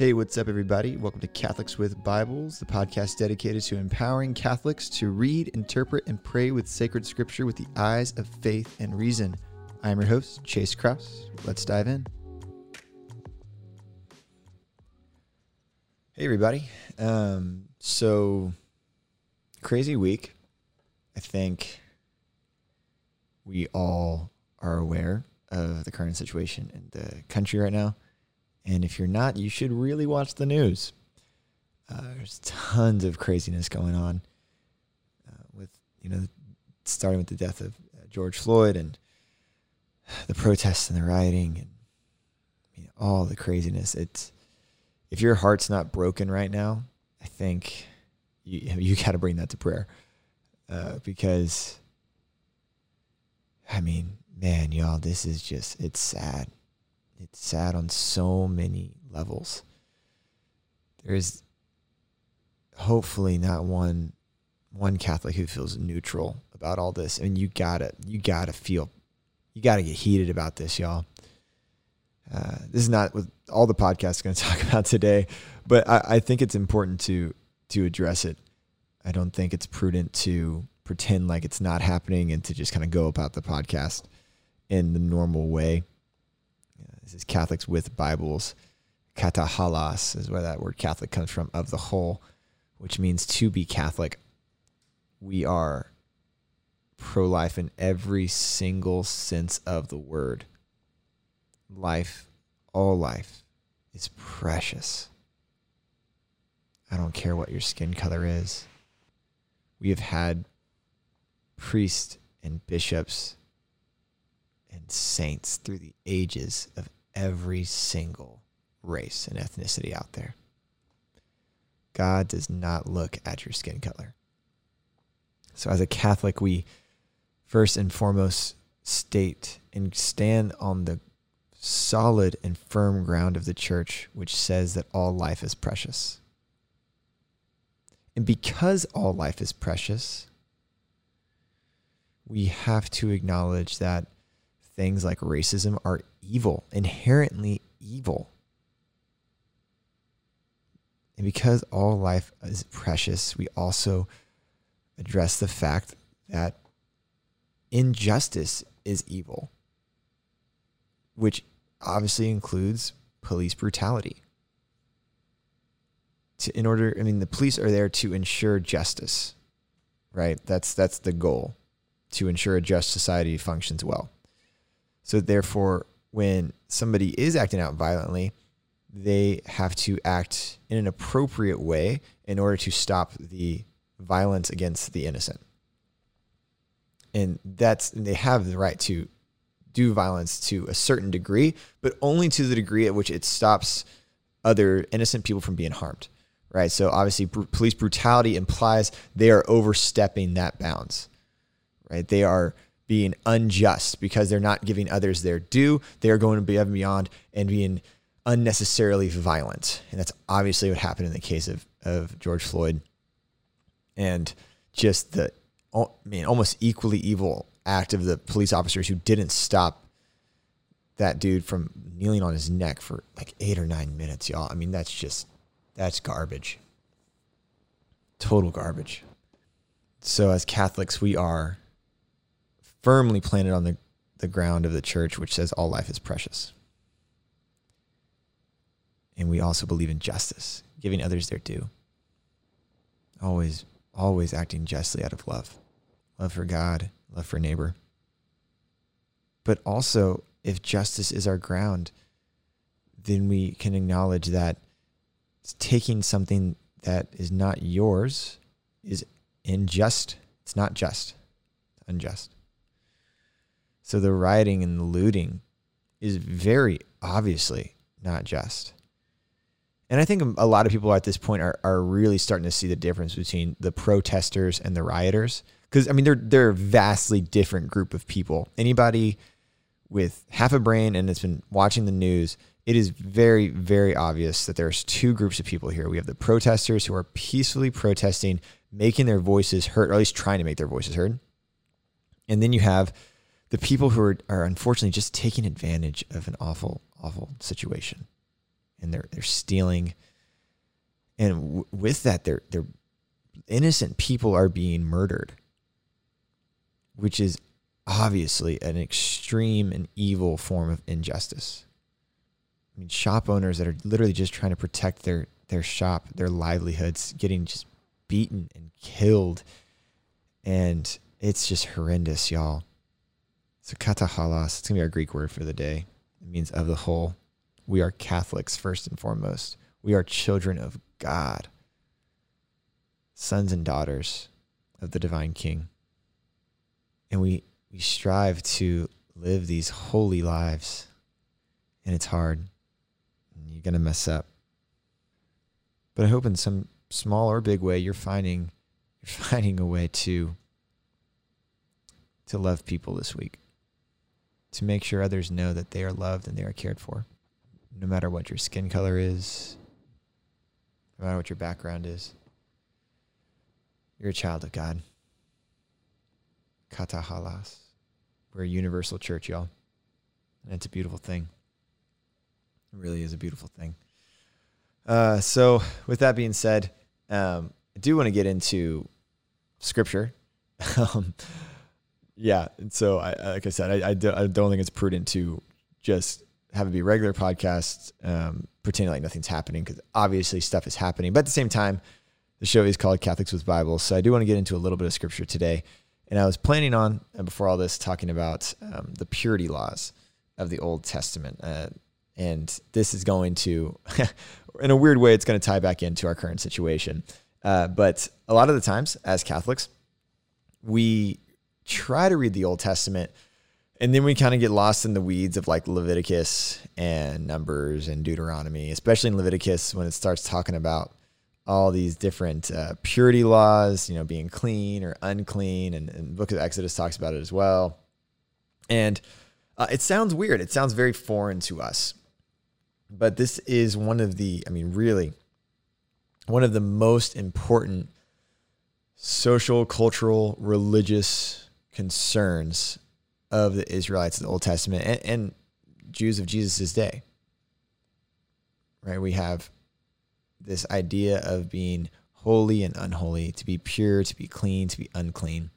Hey, what's up, everybody? Welcome to Catholics with Bibles, the podcast dedicated to empowering Catholics to read, interpret, and pray with sacred scripture with the eyes of faith and reason. I'm your host, Chase Kraus. Let's dive in. Hey, everybody. Um, so, crazy week. I think we all are aware of the current situation in the country right now. And if you're not, you should really watch the news. Uh, there's tons of craziness going on uh, with, you know, starting with the death of uh, George Floyd and the protests and the rioting and you know, all the craziness. It's if your heart's not broken right now, I think you you got to bring that to prayer uh, because I mean, man, y'all, this is just it's sad it's sad on so many levels. There's hopefully not one one Catholic who feels neutral about all this. I mean, you gotta you gotta feel you gotta get heated about this, y'all. Uh, this is not what all the podcast is going to talk about today, but I, I think it's important to to address it. I don't think it's prudent to pretend like it's not happening and to just kind of go about the podcast in the normal way. This is Catholics with Bibles. Katahalas is where that word Catholic comes from, of the whole, which means to be Catholic. We are pro life in every single sense of the word. Life, all life, is precious. I don't care what your skin color is. We have had priests and bishops and saints through the ages of every single race and ethnicity out there. God does not look at your skin color. So, as a Catholic, we first and foremost state and stand on the solid and firm ground of the church, which says that all life is precious. And because all life is precious, we have to acknowledge that things like racism are evil, inherently evil. And because all life is precious, we also address the fact that injustice is evil, which obviously includes police brutality. To, in order, I mean, the police are there to ensure justice, right? That's that's the goal, to ensure a just society functions well. So therefore, when somebody is acting out violently, they have to act in an appropriate way in order to stop the violence against the innocent. And that's and they have the right to do violence to a certain degree, but only to the degree at which it stops other innocent people from being harmed. Right? So obviously br- police brutality implies they are overstepping that bounds. Right? They are being unjust because they're not giving others their due. They are going to be and beyond and being unnecessarily violent. And that's obviously what happened in the case of, of George Floyd. And just the, I mean, almost equally evil act of the police officers who didn't stop that dude from kneeling on his neck for like eight or nine minutes, y'all. I mean, that's just, that's garbage. Total garbage. So, as Catholics, we are firmly planted on the, the ground of the church, which says all life is precious. And we also believe in justice, giving others their due. Always, always acting justly out of love love for God, love for neighbor. But also, if justice is our ground, then we can acknowledge that taking something that is not yours is unjust. It's not just, it's unjust. So the rioting and the looting is very obviously not just. And I think a lot of people at this point are, are really starting to see the difference between the protesters and the rioters. Because I mean they're they're a vastly different group of people. Anybody with half a brain and has been watching the news, it is very, very obvious that there's two groups of people here. We have the protesters who are peacefully protesting, making their voices heard, or at least trying to make their voices heard. And then you have the people who are, are unfortunately just taking advantage of an awful, awful situation. and they're they're stealing. And w- with that, they're they're innocent people are being murdered, which is obviously an extreme and evil form of injustice. I mean, shop owners that are literally just trying to protect their their shop, their livelihoods, getting just beaten and killed, and it's just horrendous, y'all. So katahalas, it's gonna be our Greek word for the day. It means of the whole. We are Catholics first and foremost. We are children of God, sons and daughters of the divine King. And we we strive to live these holy lives. And it's hard. And you're gonna mess up. But I hope in some small or big way you're finding you're finding a way to to love people this week to make sure others know that they are loved and they are cared for, no matter what your skin color is, no matter what your background is. You're a child of God. Katahalas. We're a universal church, y'all. And it's a beautiful thing. It really is a beautiful thing. Uh, so, with that being said, um, I do want to get into scripture. um, yeah. And so, I, like I said, I, I, do, don't think it's prudent to just have it be regular podcasts, um, pretending like nothing's happening because obviously stuff is happening. But at the same time, the show is called Catholics with Bibles. So I do want to get into a little bit of scripture today. And I was planning on, uh, before all this, talking about um, the purity laws of the Old Testament. Uh, and this is going to, in a weird way, it's going to tie back into our current situation. Uh, but a lot of the times, as Catholics, we try to read the Old Testament and then we kind of get lost in the weeds of like Leviticus and Numbers and Deuteronomy, especially in Leviticus when it starts talking about all these different uh, purity laws, you know, being clean or unclean. And, and Book of Exodus talks about it as well. And uh, it sounds weird. It sounds very foreign to us. But this is one of the, I mean, really, one of the most important social, cultural, religious concerns of the Israelites in the Old Testament and, and Jews of Jesus' day. Right? We have this idea of being holy and unholy, to be pure, to be clean, to be unclean.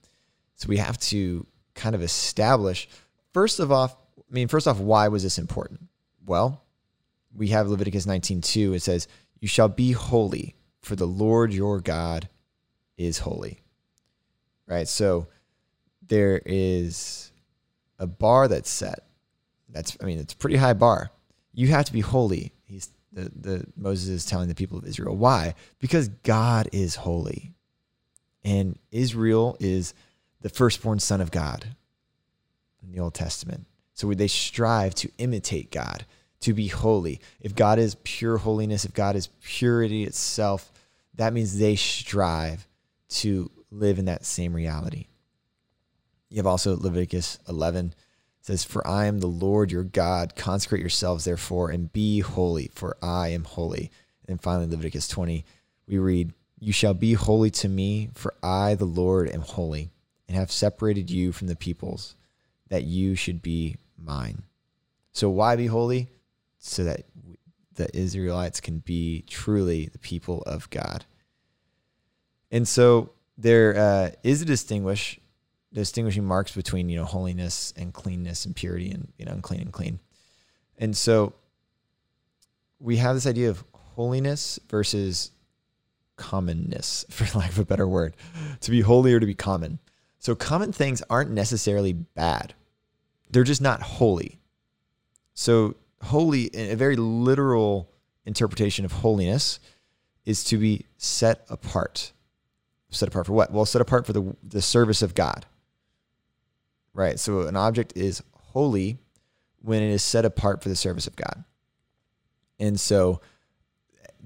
So we have to kind of establish, first of all, I mean, first off, why was this important? Well, we have Leviticus 19:2. It says, "You shall be holy, for the Lord your God is holy." Right? So there is a bar that's set. That's I mean, it's a pretty high bar. You have to be holy. He's the, the Moses is telling the people of Israel. Why? Because God is holy. And Israel is the firstborn son of God in the Old Testament. So they strive to imitate God, to be holy. If God is pure holiness, if God is purity itself, that means they strive to live in that same reality. You have also Leviticus 11 says, For I am the Lord your God. Consecrate yourselves, therefore, and be holy, for I am holy. And finally, Leviticus 20, we read, You shall be holy to me, for I, the Lord, am holy, and have separated you from the peoples, that you should be mine. So, why be holy? So that the Israelites can be truly the people of God. And so, there uh, is a distinguish distinguishing marks between you know holiness and cleanness and purity and you know unclean and clean. And so we have this idea of holiness versus commonness, for lack of a better word, to be holy or to be common. So common things aren't necessarily bad. They're just not holy. So holy, a very literal interpretation of holiness is to be set apart. Set apart for what? Well, set apart for the, the service of God. Right. So an object is holy when it is set apart for the service of God. And so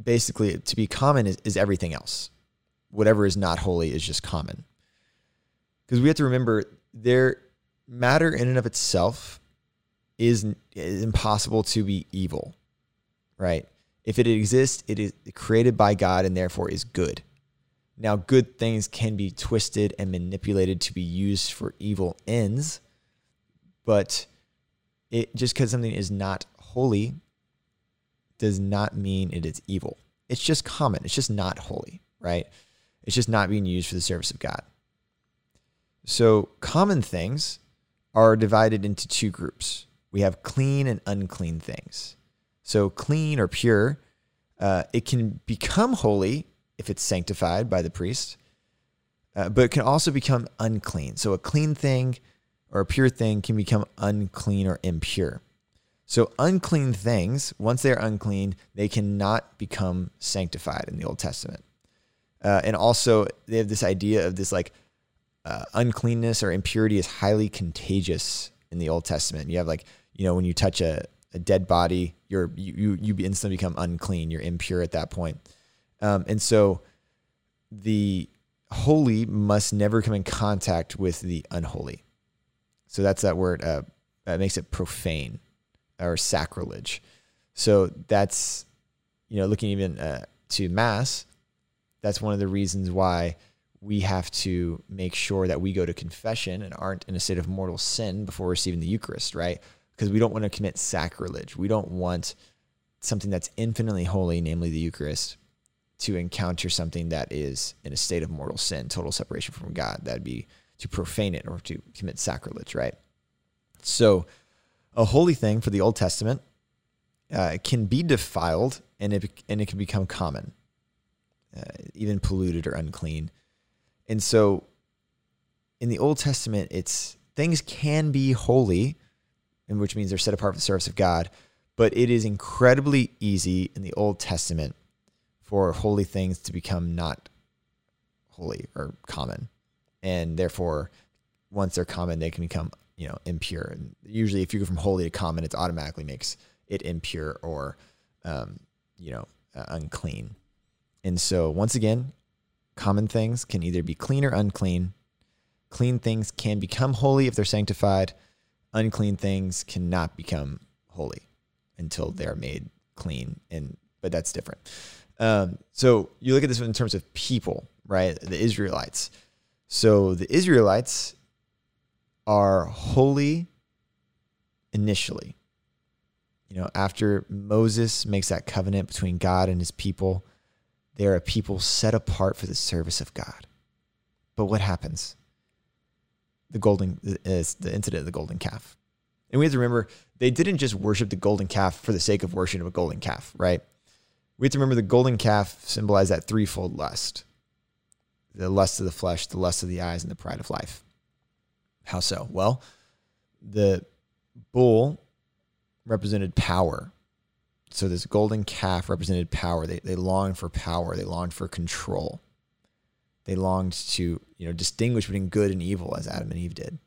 basically, to be common is, is everything else. Whatever is not holy is just common. Because we have to remember there matter in and of itself is, is impossible to be evil, right? If it exists, it is created by God and therefore is good. Now, good things can be twisted and manipulated to be used for evil ends, but it just because something is not holy does not mean it is evil. It's just common. It's just not holy, right? It's just not being used for the service of God. So common things are divided into two groups. We have clean and unclean things. So clean or pure, uh, it can become holy if it's sanctified by the priest, uh, but it can also become unclean. So a clean thing or a pure thing can become unclean or impure. So unclean things, once they're unclean, they cannot become sanctified in the Old Testament. Uh, and also, they have this idea of this like uh, uncleanness or impurity is highly contagious in the Old Testament. You have like, you know, when you touch a, a dead body, you're you you instantly become unclean. You're impure at that point. Um, and so, the holy must never come in contact with the unholy. So that's that word. Uh, that makes it profane or sacrilege. So that's, you know, looking even uh, to Mass, that's one of the reasons why we have to make sure that we go to confession and aren't in a state of mortal sin before receiving the Eucharist, right? Because we don't want to commit sacrilege. We don't want something that's infinitely holy, namely the Eucharist, to encounter something that is in a state of mortal sin, total separation from God. That'd be to profane it or to commit sacrilege, right? So, a holy thing for the Old Testament uh, can be defiled and it, and it can become common, uh, even polluted or unclean. And so in the Old Testament, it's things can be holy, and which means they're set apart for the service of God, but it is incredibly easy in the Old Testament for holy things to become not holy or common. And therefore, once they're common, they can become you know impure. And usually, if you go from holy to common, it automatically makes it impure or um, you know uh, unclean. And so, once again, common things can either be clean or unclean. Clean things can become holy if they're sanctified. Unclean things cannot become holy until they're made clean. And but that's different. Um, so you look at this in terms of people, right? The Israelites. So the Israelites are holy initially. You know, after Moses makes that covenant between God and his people, they are a people set apart for the service of God. But what happens? The golden is the incident of the golden calf. And we have to remember they didn't just worship the golden calf for the sake of worshiping a golden calf, right? We have to remember the golden calf symbolized that threefold lust the lust of the flesh, the lust of the eyes, and the pride of life. How so? Well, the bull represented power. So this golden calf represented power. They, they longed for power. They longed for control. They longed to, you know, distinguish between good and evil as Adam and Eve did.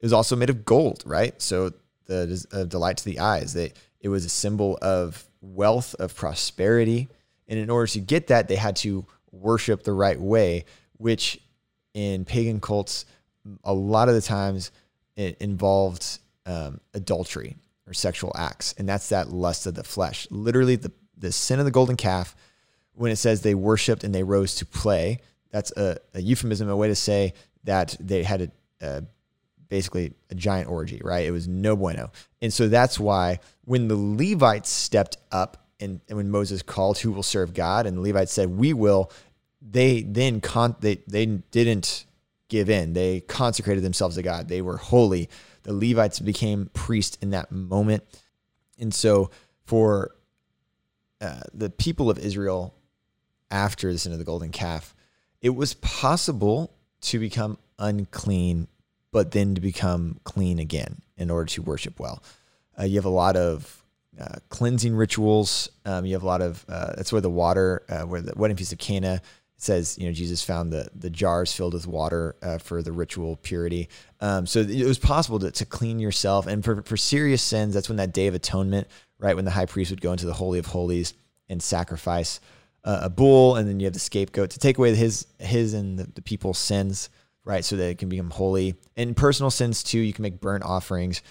It was also made of gold, right? So the uh, delight to the eyes. They, it was a symbol of wealth, of prosperity. And in order to get that, they had to worship the right way, which in pagan cults a lot of the times it involved um, adultery or sexual acts, and that's that lust of the flesh. Literally, the the sin of the golden calf. When it says they worshipped and they rose to play, that's a, a euphemism, a way to say that they had a, a basically a giant orgy, right? It was no bueno. And so that's why when the Levites stepped up and, and, when Moses called who will serve God and the Levites said, we will, they then con- they, they didn't give in. They consecrated themselves to God. They were holy. The Levites became priests in that moment. And so for uh, the people of Israel after the sin of the golden calf, it was possible to become unclean, but then to become clean again in order to worship well. Uh, you have a lot of uh, cleansing rituals. Um, you have a lot of uh, that's where the water, uh, where the wedding feast of Cana says, you know, Jesus found the the jars filled with water uh, for the ritual purity. Um, so it was possible to, to clean yourself. And for, for serious sins, that's when that day of atonement, right, when the high priest would go into the holy of holies and sacrifice uh, a bull, and then you have the scapegoat to take away his his and the, the people's sins, right, so that it can become holy. In personal sins too, you can make burnt offerings,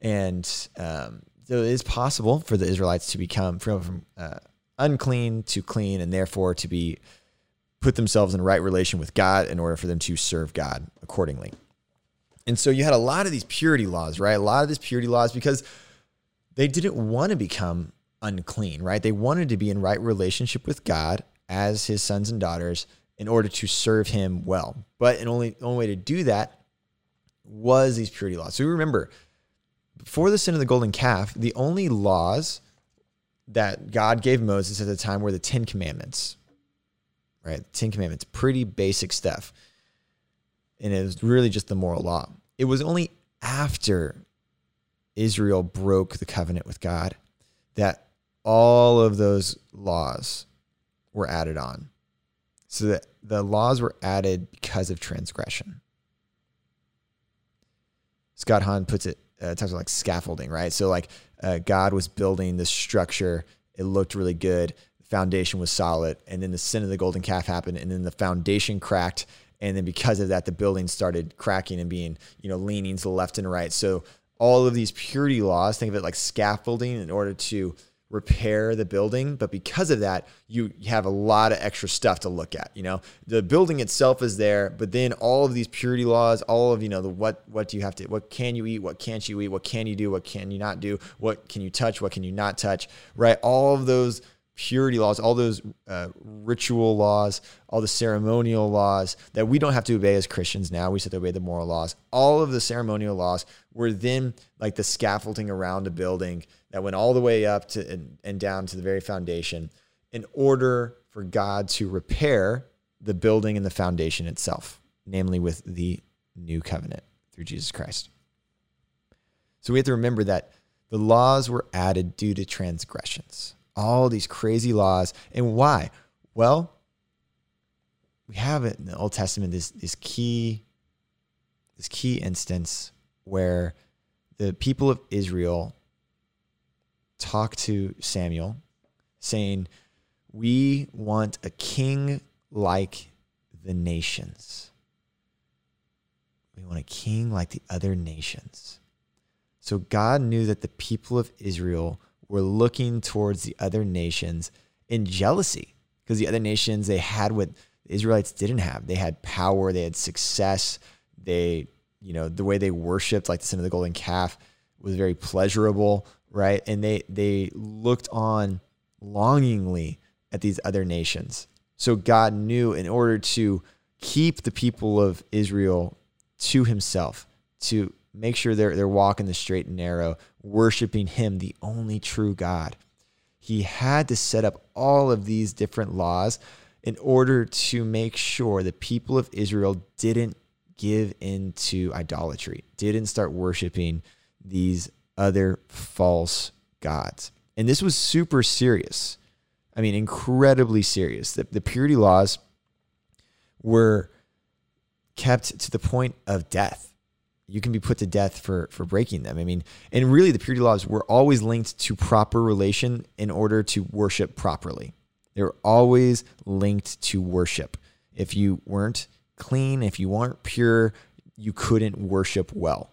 and um, so it is possible for the Israelites to become from, from uh, unclean to clean, and therefore to be put themselves in right relation with God in order for them to serve God accordingly. And so you had a lot of these purity laws, right? A lot of these purity laws because they didn't want to become unclean, right? They wanted to be in right relationship with God as his sons and daughters in order to serve him well. But an only only way to do that was these purity laws. So remember, before the sin of the golden calf, the only laws that God gave Moses at the time were the Ten Commandments. Right? Ten Commandments, pretty basic stuff. And it was really just the moral law. It was only after Israel broke the covenant with God that all of those laws were added on. So that the laws were added because of transgression. Scott Hahn puts it, uh, talks about like scaffolding, right? So like uh, God was building this structure. It looked really good. The foundation was solid. And then the sin of the golden calf happened. And then the foundation cracked. And then because of that, the building started cracking and being, you know, leaning to the left and right. So all of these purity laws, think of it like scaffolding in order to repair the building but because of that you have a lot of extra stuff to look at you know? The building itself is there but then all of these purity laws all of you know the what what do you have to what can you eat what can't you eat what can you do what can you not do what can you touch what can you not touch right? All of those purity laws, all those uh, ritual laws, all the ceremonial laws that we don't have to obey as Christians now. We have to obey the moral laws. All of the ceremonial laws were then like the scaffolding around a building that went all the way up to and, and down to the very foundation in order for God to repair the building and the foundation itself, namely with the new covenant through Jesus Christ. So we have to remember that the laws were added due to transgressions all these crazy laws. And why? Well, we have it in the Old Testament this this key this key instance where the people of Israel talk to Samuel saying, "We want a king like the nations. We want a king like the other nations." So God knew that the people of Israel were looking towards the other nations in jealousy because the other nations they had what the Israelites didn't have. They had power, they had success, they you know the way they worshipped like the sin of the golden calf was very pleasurable, right? And they they looked on longingly at these other nations. So God knew in order to keep the people of Israel to himself, to make sure they're they're walking the straight and narrow, worshiping him, the only true God. He had to set up all of these different laws in order to make sure the people of Israel didn't give into idolatry, didn't start worshiping these other false gods. And this was super serious. I mean, incredibly serious. The, the purity laws were kept to the point of death you can be put to death for for breaking them. I mean, and really the purity laws were always linked to proper relation in order to worship properly. They were always linked to worship. If you weren't clean, if you weren't pure, you couldn't worship well.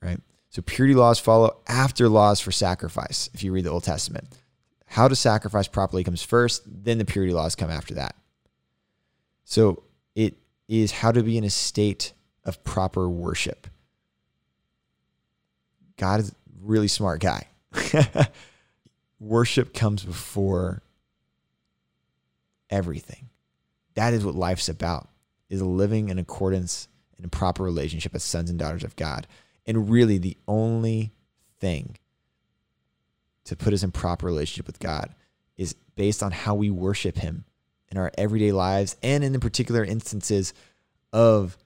Right? So purity laws follow after laws for sacrifice if you read the Old Testament. How to sacrifice properly comes first, then the purity laws come after that. So it is how to be in a state of proper worship. God is a really smart guy. worship comes before everything. That is what life's about. Is living in accordance in a proper relationship as sons and daughters of God. And really the only thing to put us in proper relationship with God is based on how we worship him in our everyday lives and in the particular instances of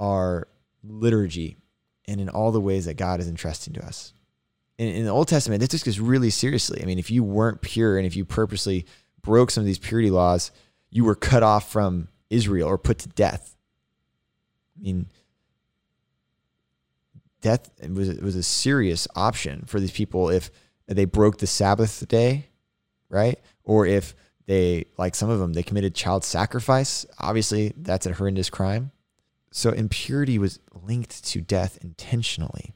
our liturgy and in all the ways that God is entrusting to us. In, in the Old Testament, this just goes really seriously. I mean, if you weren't pure and if you purposely broke some of these purity laws, you were cut off from Israel or put to death. I mean, death was was a serious option for these people if they broke the Sabbath day, right? Or if they, like some of them, they committed child sacrifice. Obviously, that's a horrendous crime. So impurity was linked to death intentionally.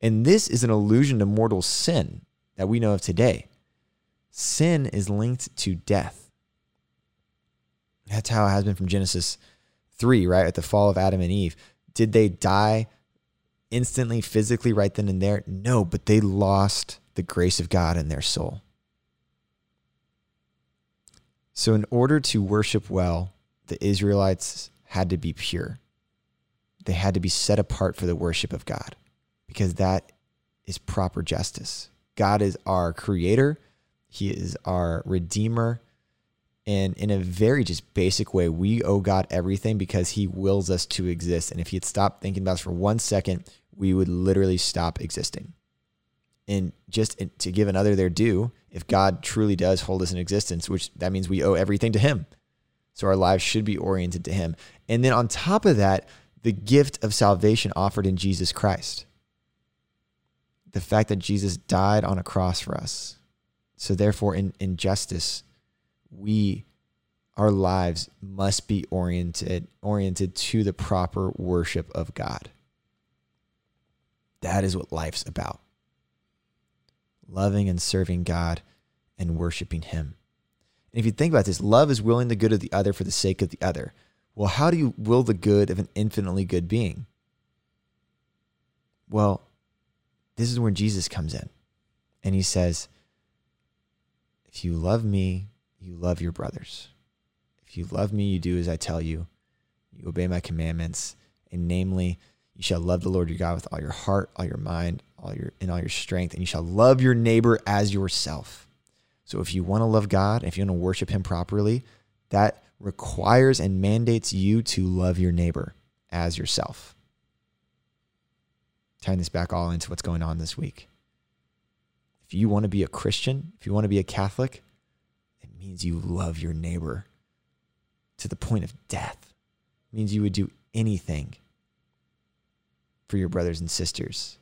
And this is an allusion to mortal sin that we know of today. Sin is linked to death. That's how it has been from Genesis 3, right? At the fall of Adam and Eve. Did they die instantly, physically, right then and there? No, but they lost the grace of God in their soul. So, in order to worship well, the Israelites had to be pure. They had to be set apart for the worship of God because that is proper justice. God is our creator, He is our redeemer. And in a very just basic way, we owe God everything because He wills us to exist. And if He had stopped thinking about us for one second, we would literally stop existing. And just to give another their due, if God truly does hold us in existence, which that means we owe everything to Him. So our lives should be oriented to Him. And then on top of that, the gift of salvation offered in Jesus Christ. The fact that Jesus died on a cross for us. So therefore, in, in justice, we our lives must be oriented oriented to the proper worship of God. That is what life's about. Loving and serving God and worshiping him. And if you think about this, love is willing the good of the other for the sake of the other. Well, how do you will the good of an infinitely good being? Well, this is where Jesus comes in. And he says, If you love me, you love your brothers. If you love me, you do as I tell you. You obey my commandments, and namely, you shall love the Lord your God with all your heart, all your mind, all your and all your strength, and you shall love your neighbor as yourself. So if you want to love God, if you want to worship Him properly, that requires and mandates you to love your neighbor as yourself. Tying this back all into what's going on this week. If you want to be a Christian, if you want to be a Catholic, it means you love your neighbor to the point of death. It means you would do anything for your brothers and sisters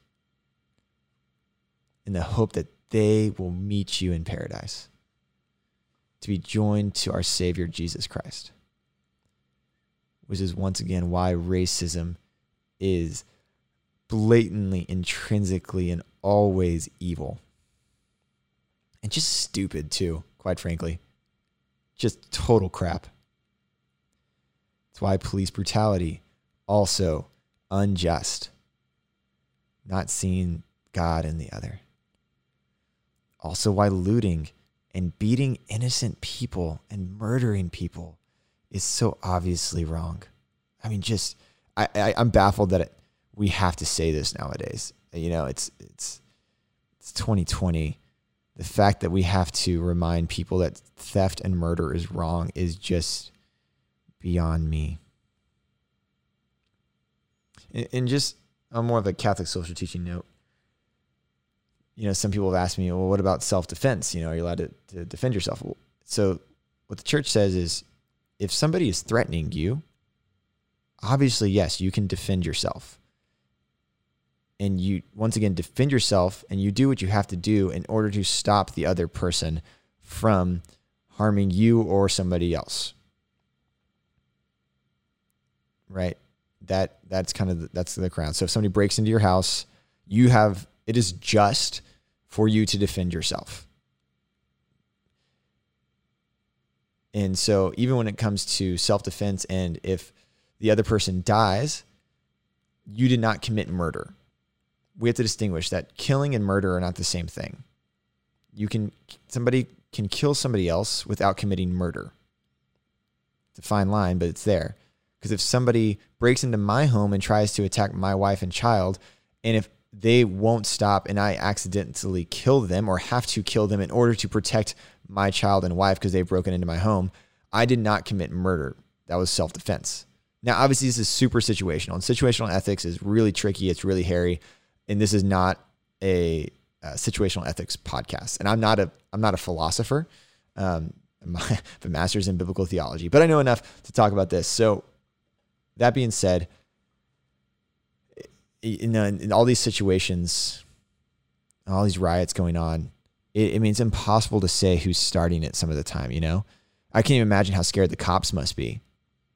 in the hope that they will meet you in paradise to be joined to our Savior Jesus Christ. Which is once again why racism is blatantly, intrinsically, and always evil. And just stupid, too, quite frankly. Just total crap. That's why police brutality also unjust. Not seeing God in the other. Also, why looting and beating innocent people and murdering people is so obviously wrong. I mean, just I, I am baffled that it, we have to say this nowadays. You know, it's it's it's 2020. The fact that we have to remind people that theft and murder is wrong is just beyond me. And, and just on more of a Catholic social teaching note, you know, some people have asked me, well, what about self defense? You know, are you allowed to, to defend yourself? So, what the church says is if somebody is threatening you, obviously, yes, you can defend yourself. And you, once again, defend yourself and you do what you have to do in order to stop the other person from harming you or somebody else. Right? That that's kind of the, that's the crown. So if somebody breaks into your house, you have it is just for you to defend yourself. And so, even when it comes to self defense, and if the other person dies, you did not commit murder. We have to distinguish that killing and murder are not the same thing. You can, somebody can kill somebody else without committing murder. It's a fine line, but it's there. Because if somebody breaks into my home and tries to attack my wife and child, and if they won't stop and I accidentally kill them or have to kill them in order to protect my child and wife because they've broken into my home, I did not commit murder. That was self defense. Now, obviously, this is super situational, and situational ethics is really tricky. It's really hairy, and this is not a, a situational ethics podcast. And I'm not a I'm not a philosopher. Um, I'm a master's in biblical theology, but I know enough to talk about this. So, that being said, in, in all these situations, all these riots going on, it, I mean, it's impossible to say who's starting it some of the time, you know? I can't even imagine how scared the cops must be.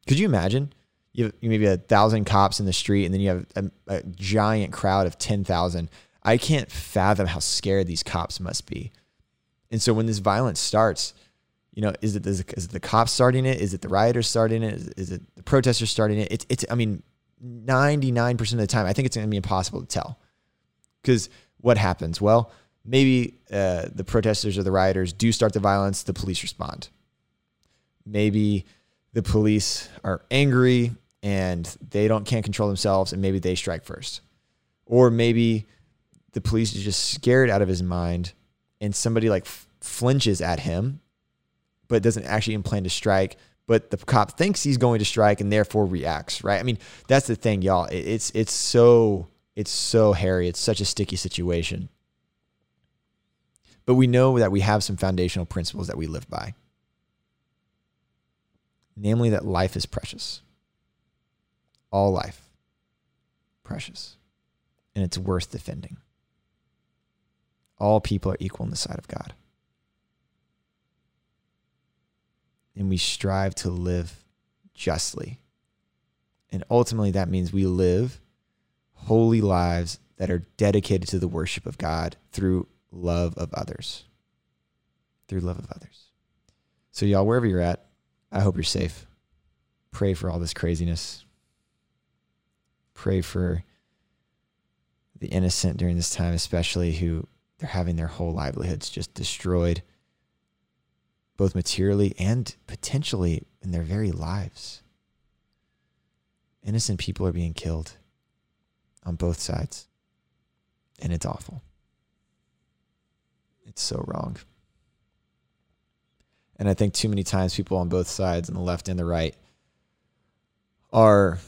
Could you imagine? You have maybe a thousand cops in the street and then you have a, a giant crowd of 10,000. I can't fathom how scared these cops must be. And so when this violence starts, you know, is it, is it, is it the cops starting it? Is it the rioters starting it? Is, is it the protesters starting it? It's, it's, I mean, 99% of the time, I think it's going to be impossible to tell. Because what happens? Well, maybe uh, the protesters or the rioters do start the violence, the police respond. Maybe the police are angry and they don't can't control themselves and maybe they strike first. Or maybe the police is just scared out of his mind and somebody like flinches at him but doesn't actually plan to strike but the cop thinks he's going to strike and therefore reacts right? I mean that's the thing y'all. It's it's so it's so hairy. It's such a sticky situation. But we know that we have some foundational principles that we live by. Namely that life is precious. All life precious. And it's worth defending. All people are equal in the sight of God. And we strive to live justly. And ultimately, that means we live holy lives that are dedicated to the worship of God through love of others. Through love of others. So, y'all, wherever you're at, I hope you're safe. Pray for all this craziness. Pray for the innocent during this time, especially who they're having their whole livelihoods just destroyed, both materially and potentially in their very lives. Innocent people are being killed on both sides, and it's awful. It's so wrong. And I think too many times people on both sides, on the left and the right, are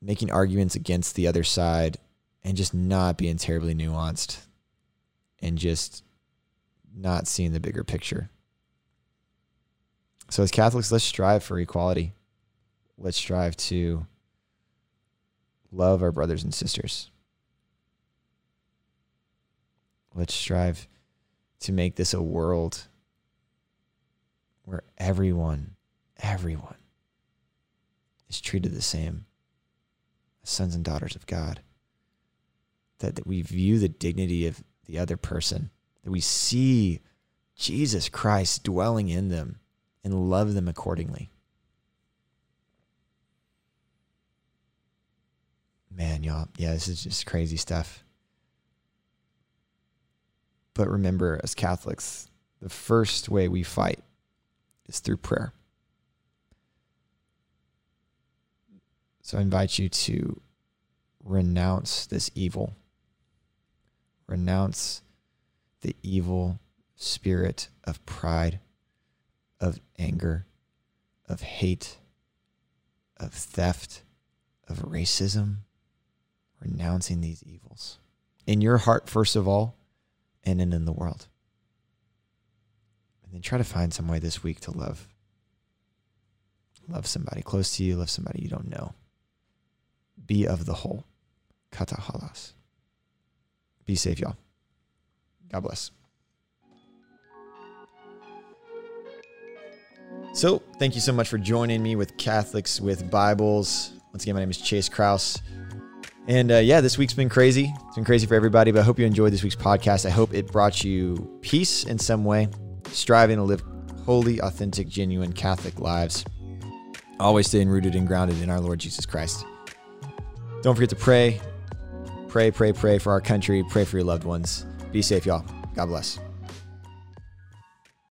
making arguments against the other side and just not being terribly nuanced and just not seeing the bigger picture. So, as Catholics, let's strive for equality. Let's strive to love our brothers and sisters. Let's strive to make this a world where everyone, everyone is treated the same as sons and daughters of God. That, that we view the dignity of the other person, that we see Jesus Christ dwelling in them and love them accordingly. Man, y'all, yeah, this is just crazy stuff. But remember, as Catholics, the first way we fight is through prayer. So I invite you to renounce this evil renounce the evil spirit of pride, of anger, of hate, of theft, of racism, renouncing these evils in your heart, first of all, and then in the world. And then try to find some way this week to love. Love somebody close to you, love somebody you don't know. Be of the whole. Katahalas. Be safe, y'all. God bless. So, thank you so much for joining me with Catholics with Bibles. Once again, my name is Chase Kraus. And uh, yeah, this week's been crazy. It's been crazy for everybody, but I hope you enjoyed this week's podcast. I hope it brought you peace in some way, striving to live holy, authentic, genuine Catholic lives, always staying rooted and grounded in our Lord Jesus Christ. Don't forget to pray, Pray, pray, pray for our country. Pray for your loved ones. Be safe, y'all. God bless.